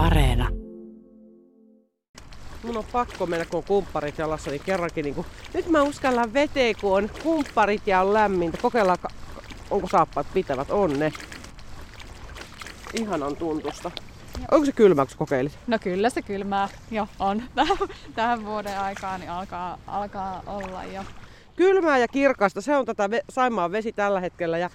Areena. Mun on pakko mennä, kun on kumpparit jalassa, niin kerrankin niin kuin, nyt mä uskallan veteen, kun on kumpparit ja on lämmintä. Kokeillaan, onko saappaat pitävät. On ne. Ihanan tuntusta. Onko se kylmä, kun kokeilit? No kyllä se kylmää jo on. Tähän vuoden aikaan niin alkaa, alkaa olla jo. Kylmää ja kirkasta, se on tätä Saimaan vesi tällä hetkellä. Ja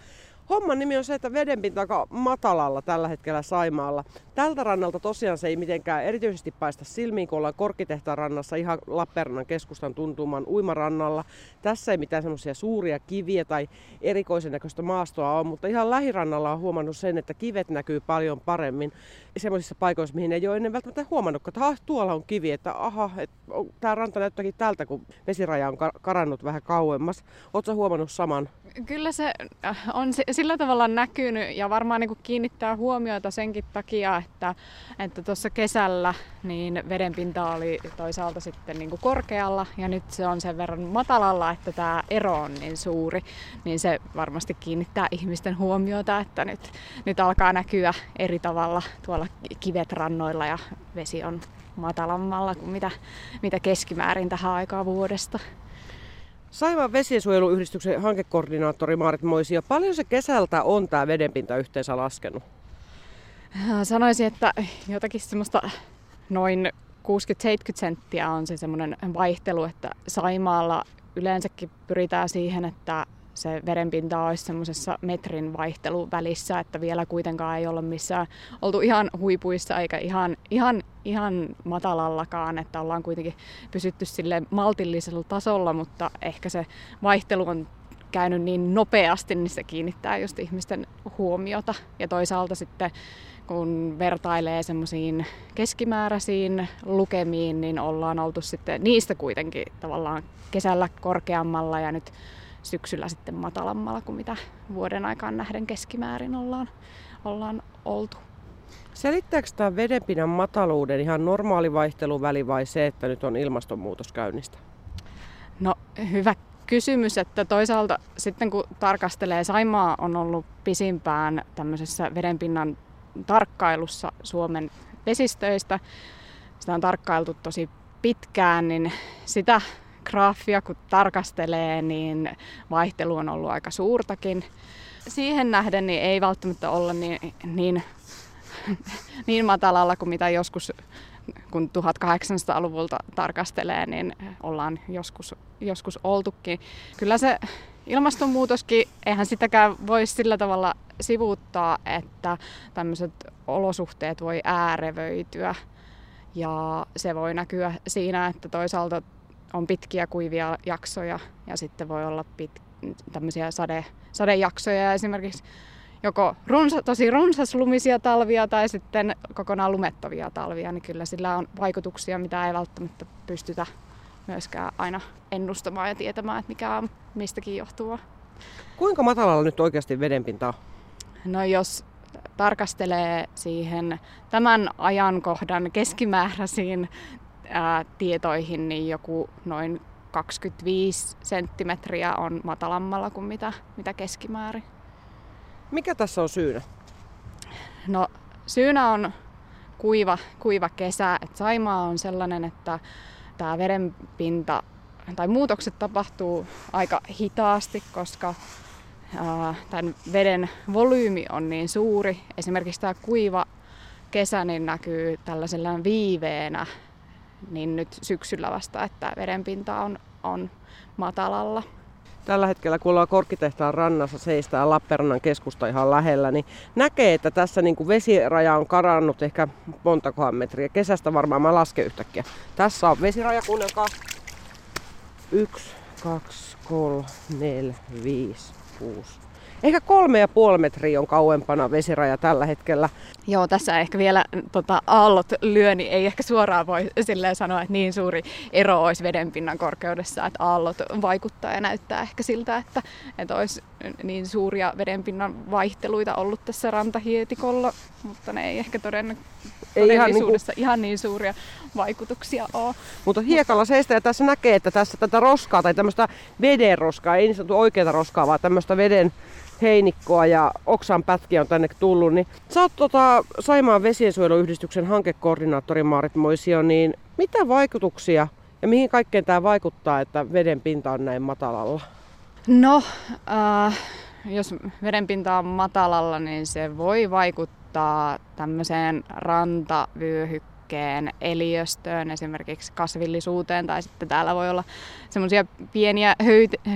Homman nimi on se, että vedenpinta aika matalalla tällä hetkellä Saimaalla. Tältä rannalta tosiaan se ei mitenkään erityisesti paista silmiin, kun ollaan Korkkitehtaan rannassa ihan Lappeenrannan keskustan tuntuman uimarannalla. Tässä ei mitään semmoisia suuria kiviä tai erikoisen näköistä maastoa ole, mutta ihan lähirannalla on huomannut sen, että kivet näkyy paljon paremmin semmoisissa paikoissa, mihin ei ole ennen välttämättä huomannut, että ah, tuolla on kivi, että aha, että tämä ranta näyttääkin tältä, kun vesiraja on karannut vähän kauemmas. Oletko huomannut saman? Kyllä se äh, on sillä tavalla näkynyt ja varmaan niin kiinnittää huomiota senkin takia, että että kesällä niin vedenpinta oli toisaalta sitten niin kuin korkealla ja nyt se on sen verran matalalla, että tämä ero on niin suuri, niin se varmasti kiinnittää ihmisten huomiota, että nyt, nyt alkaa näkyä eri tavalla tuolla kivet rannoilla ja vesi on matalammalla kuin mitä, mitä keskimäärin tähän aikaan vuodesta. Saimaan vesiensuojeluyhdistyksen hankekoordinaattori Maarit Moisia, paljon se kesältä on tämä vedenpinta yhteensä laskenut? Äh, sanoisin, että jotakin semmoista noin 60-70 senttiä on se semmoinen vaihtelu, että Saimaalla yleensäkin pyritään siihen, että se verenpinta olisi semmoisessa metrin vaihtelun välissä, että vielä kuitenkaan ei olla missään oltu ihan huipuissa eikä ihan, ihan, ihan matalallakaan, että ollaan kuitenkin pysytty sille maltillisella tasolla, mutta ehkä se vaihtelu on käynyt niin nopeasti, niin se kiinnittää just ihmisten huomiota. Ja toisaalta sitten kun vertailee semmoisiin keskimääräisiin lukemiin, niin ollaan oltu sitten niistä kuitenkin tavallaan kesällä korkeammalla ja nyt syksyllä sitten matalammalla kuin mitä vuoden aikaan nähden keskimäärin ollaan, ollaan oltu. Selittääkö tämä vedenpinnan mataluuden ihan normaali vaihteluväli vai se, että nyt on ilmastonmuutos käynnistä? No hyvä kysymys, että toisaalta sitten kun tarkastelee, Saimaa on ollut pisimpään tämmöisessä vedenpinnan tarkkailussa Suomen vesistöistä. Sitä on tarkkailtu tosi pitkään, niin sitä graafia kun tarkastelee, niin vaihtelu on ollut aika suurtakin. Siihen nähden niin ei välttämättä olla niin, niin, niin matalalla kuin mitä joskus kun 1800-luvulta tarkastelee, niin ollaan joskus, joskus oltukin. Kyllä se ilmastonmuutoskin, eihän sitäkään voi sillä tavalla sivuuttaa, että tämmöiset olosuhteet voi äärevöityä. Ja se voi näkyä siinä, että toisaalta on pitkiä kuivia jaksoja ja sitten voi olla pit, tämmöisiä sade, sadejaksoja esimerkiksi joko runsa, tosi runsaslumisia talvia tai sitten kokonaan lumettavia talvia, niin kyllä sillä on vaikutuksia, mitä ei välttämättä pystytä myöskään aina ennustamaan ja tietämään, että mikä on mistäkin johtuu. Kuinka matalalla nyt oikeasti vedenpinta on? No jos tarkastelee siihen tämän ajankohdan keskimääräisiin ää, tietoihin, niin joku noin 25 senttimetriä on matalammalla kuin mitä, mitä keskimäärin. Mikä tässä on syynä? No syynä on kuiva, kuiva kesä. Et Saimaa on sellainen, että tämä vedenpinta tai muutokset tapahtuu aika hitaasti, koska tämän veden volyymi on niin suuri. Esimerkiksi tämä kuiva kesä niin näkyy tällaisella viiveenä niin nyt syksyllä vasta, että vedenpinta on, on matalalla. Tällä hetkellä, kun ollaan Korkkitehtaan rannassa, seistää Lappeenrannan keskusta ihan lähellä, niin näkee, että tässä niin kuin vesiraja on karannut ehkä montakohan metriä. Kesästä varmaan mä lasken yhtäkkiä. Tässä on vesiraja, kuunnelkaa. Yksi, kaksi, kolme, neljä, viisi, kuusi, Ehkä kolme ja puoli metriä on kauempana vesiraja tällä hetkellä. Joo, tässä ehkä vielä tota, aallot lyö, niin ei ehkä suoraan voi silleen sanoa, että niin suuri ero olisi vedenpinnan korkeudessa, että aallot vaikuttaa ja näyttää ehkä siltä, että, että olisi niin suuria vedenpinnan vaihteluita ollut tässä rantahietikolla, mutta ne ei ehkä todennäköisesti Ei ihan todellisuudessa ihan, ihan niin suuria vaikutuksia ole. Mutta hiekalla seistä ja tässä näkee, että tässä tätä roskaa tai tämmöistä veden roskaa, ei niin sanottu oikeaa roskaa, vaan tämmöistä veden heinikkoa ja oksan pätkiä on tänne tullut. Niin, sä oot tota, Saimaan vesiensuojeluyhdistyksen hankekoordinaattori Maarit Moisio, niin mitä vaikutuksia ja mihin kaikkeen tämä vaikuttaa, että veden pinta on näin matalalla? No, äh, jos vedenpinta on matalalla, niin se voi vaikuttaa tämmöiseen rantavyöhykkeen eliöstöön, esimerkiksi kasvillisuuteen, tai sitten täällä voi olla semmoisia pieniä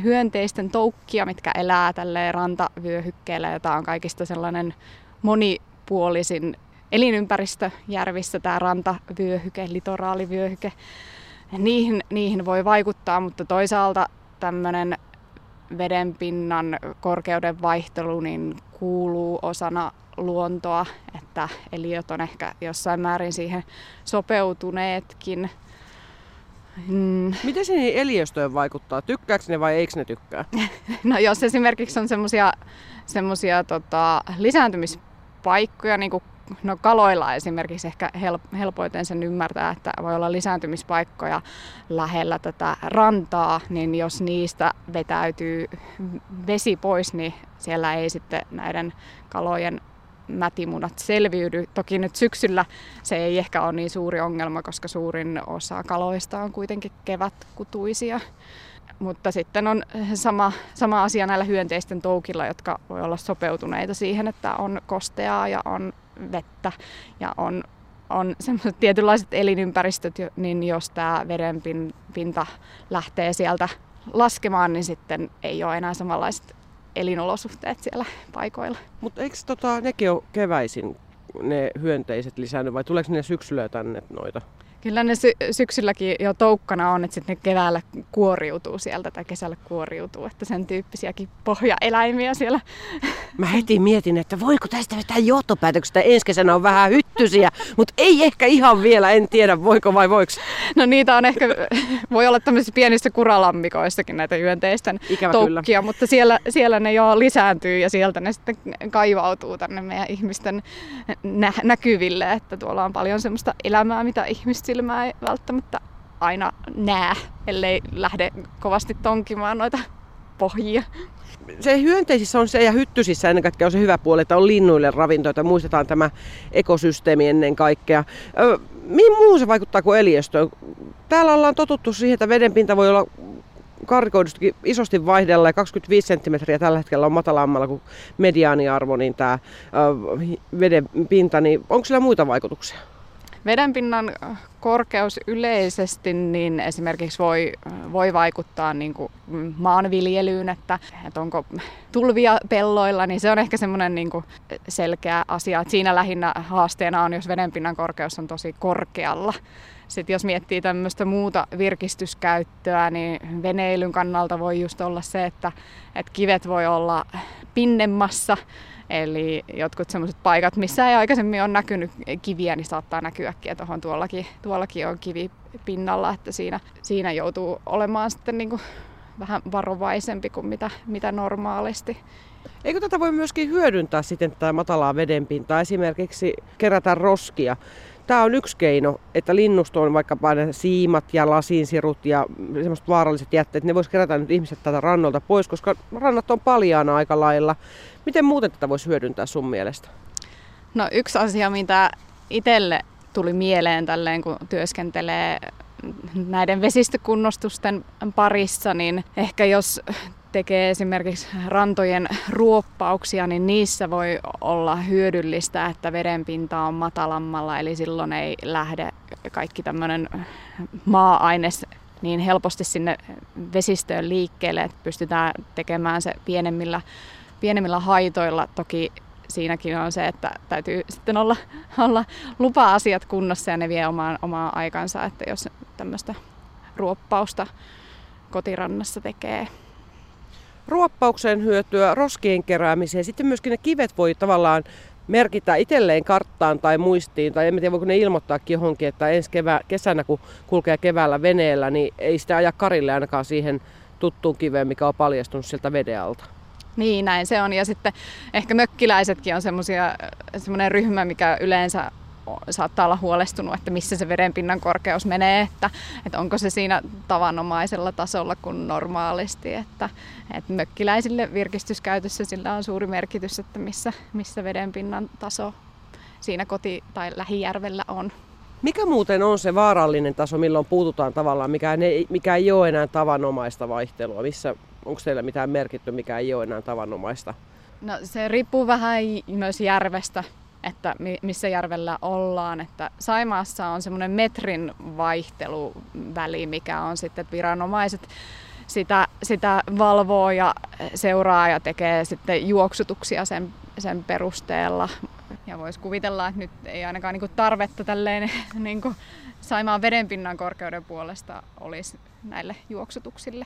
hyönteisten toukkia, mitkä elää tälle rantavyöhykkeellä, jota on kaikista sellainen monipuolisin elinympäristö järvissä, tämä rantavyöhyke, litoraalivyöhyke. Niihin, niihin voi vaikuttaa, mutta toisaalta tämmöinen vedenpinnan korkeuden vaihtelu niin kuuluu osana luontoa, että eliöt on ehkä jossain määrin siihen sopeutuneetkin. Mm. Miten se eliöstöön vaikuttaa? Tykkääkö ne vai eikö ne tykkää? no jos esimerkiksi on semmoisia tota, lisääntymispaikkoja, niin kuin no kaloilla esimerkiksi ehkä helpoiten sen ymmärtää, että voi olla lisääntymispaikkoja lähellä tätä rantaa, niin jos niistä vetäytyy vesi pois, niin siellä ei sitten näiden kalojen mätimunat selviydy. Toki nyt syksyllä se ei ehkä ole niin suuri ongelma, koska suurin osa kaloista on kuitenkin kevätkutuisia. Mutta sitten on sama, sama asia näillä hyönteisten toukilla, jotka voi olla sopeutuneita siihen, että on kosteaa ja on vettä ja on, on semmoiset tietynlaiset elinympäristöt, niin jos tämä veden pinta lähtee sieltä laskemaan, niin sitten ei ole enää samanlaiset elinolosuhteet siellä paikoilla. Mutta eikö tota, nekin ole keväisin ne hyönteiset lisännyt vai tuleeko ne syksyllä tänne noita? Kyllä ne sy- syksylläkin jo toukkana on, että sitten ne keväällä kuoriutuu sieltä tai kesällä kuoriutuu, että sen tyyppisiäkin pohjaeläimiä siellä. Mä heti mietin, että voiko tästä vetää johtopäätöksestä, ensi kesänä on vähän hyttysiä, mutta ei ehkä ihan vielä, en tiedä voiko vai voiko. No niitä on ehkä, voi olla tämmöisissä pienissä kuralammikoissakin näitä hyönteisten Ikävä toukkia, kyllä. mutta siellä, siellä ne jo lisääntyy ja sieltä ne sitten kaivautuu tänne meidän ihmisten nä- näkyville, että tuolla on paljon semmoista elämää, mitä ihmiset silmää ei välttämättä aina näe, ellei lähde kovasti tonkimaan noita pohjia. Se hyönteisissä on se ja hyttysissä ennen kaikkea on se hyvä puoli, että on linnuille ravintoita. Muistetaan tämä ekosysteemi ennen kaikkea. Mihin muu se vaikuttaa kuin eliöstöön? Täällä ollaan totuttu siihen, että vedenpinta voi olla karikoidustakin isosti vaihdella ja 25 senttimetriä tällä hetkellä on matalammalla kuin mediaaniarvo, niin tämä veden pinta, niin onko sillä muita vaikutuksia? Vedenpinnan korkeus yleisesti niin esimerkiksi voi, voi vaikuttaa niin kuin maanviljelyyn, että, että onko tulvia pelloilla, niin se on ehkä semmoinen niin kuin selkeä asia. Että siinä lähinnä haasteena on, jos vedenpinnan korkeus on tosi korkealla. Sitten jos miettii tämmöistä muuta virkistyskäyttöä, niin veneilyn kannalta voi just olla se, että, että kivet voi olla pinnemmassa Eli jotkut sellaiset paikat, missä ei aikaisemmin ole näkynyt kiviä, niin saattaa näkyäkin, että tuohon tuollakin, tuollakin on kivi pinnalla, että siinä, siinä joutuu olemaan sitten niin kuin vähän varovaisempi kuin mitä, mitä normaalisti. Eikö tätä voi myöskin hyödyntää sitten tätä matalaa vedenpintaa, esimerkiksi kerätä roskia? Tämä on yksi keino, että linnusto on vaikkapa ne siimat ja lasinsirut ja semmoiset vaaralliset jätteet, ne voisi kerätä nyt ihmiset tätä rannolta pois, koska rannat on paljaana aika lailla. Miten muuten tätä voisi hyödyntää sun mielestä? No yksi asia, mitä itselle tuli mieleen tälleen, kun työskentelee näiden vesistökunnostusten parissa, niin ehkä jos tekee esimerkiksi rantojen ruoppauksia, niin niissä voi olla hyödyllistä, että vedenpinta on matalammalla, eli silloin ei lähde kaikki tämmöinen maa-aines niin helposti sinne vesistöön liikkeelle, että pystytään tekemään se pienemmillä, pienemmillä haitoilla. Toki siinäkin on se, että täytyy sitten olla, olla lupa-asiat kunnossa ja ne vie omaan, omaa aikansa, että jos tämmöistä ruoppausta kotirannassa tekee ruoppaukseen hyötyä, roskien keräämiseen. Sitten myöskin ne kivet voi tavallaan merkitä itselleen karttaan tai muistiin, tai en tiedä voiko ne ilmoittaa johonkin, että ensi kevä, kesänä kun kulkee keväällä veneellä, niin ei sitä aja karille ainakaan siihen tuttuun kiveen, mikä on paljastunut sieltä veden alta. Niin, näin se on. Ja sitten ehkä mökkiläisetkin on semmoinen ryhmä, mikä yleensä saattaa olla huolestunut, että missä se vedenpinnan korkeus menee, että, että onko se siinä tavanomaisella tasolla kuin normaalisti. Että, että mökkiläisille virkistyskäytössä sillä on suuri merkitys, että missä, missä vedenpinnan taso siinä koti- tai lähijärvellä on. Mikä muuten on se vaarallinen taso, milloin puututaan tavallaan, mikä ei, mikä ei ole enää tavanomaista vaihtelua? Missä, onko teillä mitään merkitty, mikä ei ole enää tavanomaista? No se riippuu vähän myös järvestä, että missä järvellä ollaan. Että Saimaassa on semmoinen metrin vaihteluväli, mikä on sitten, viranomaiset sitä, sitä valvoo ja seuraa ja tekee sitten juoksutuksia sen, sen perusteella. Ja voisi kuvitella, että nyt ei ainakaan niin tarvetta tälleen niin Saimaan vedenpinnan korkeuden puolesta olisi näille juoksutuksille.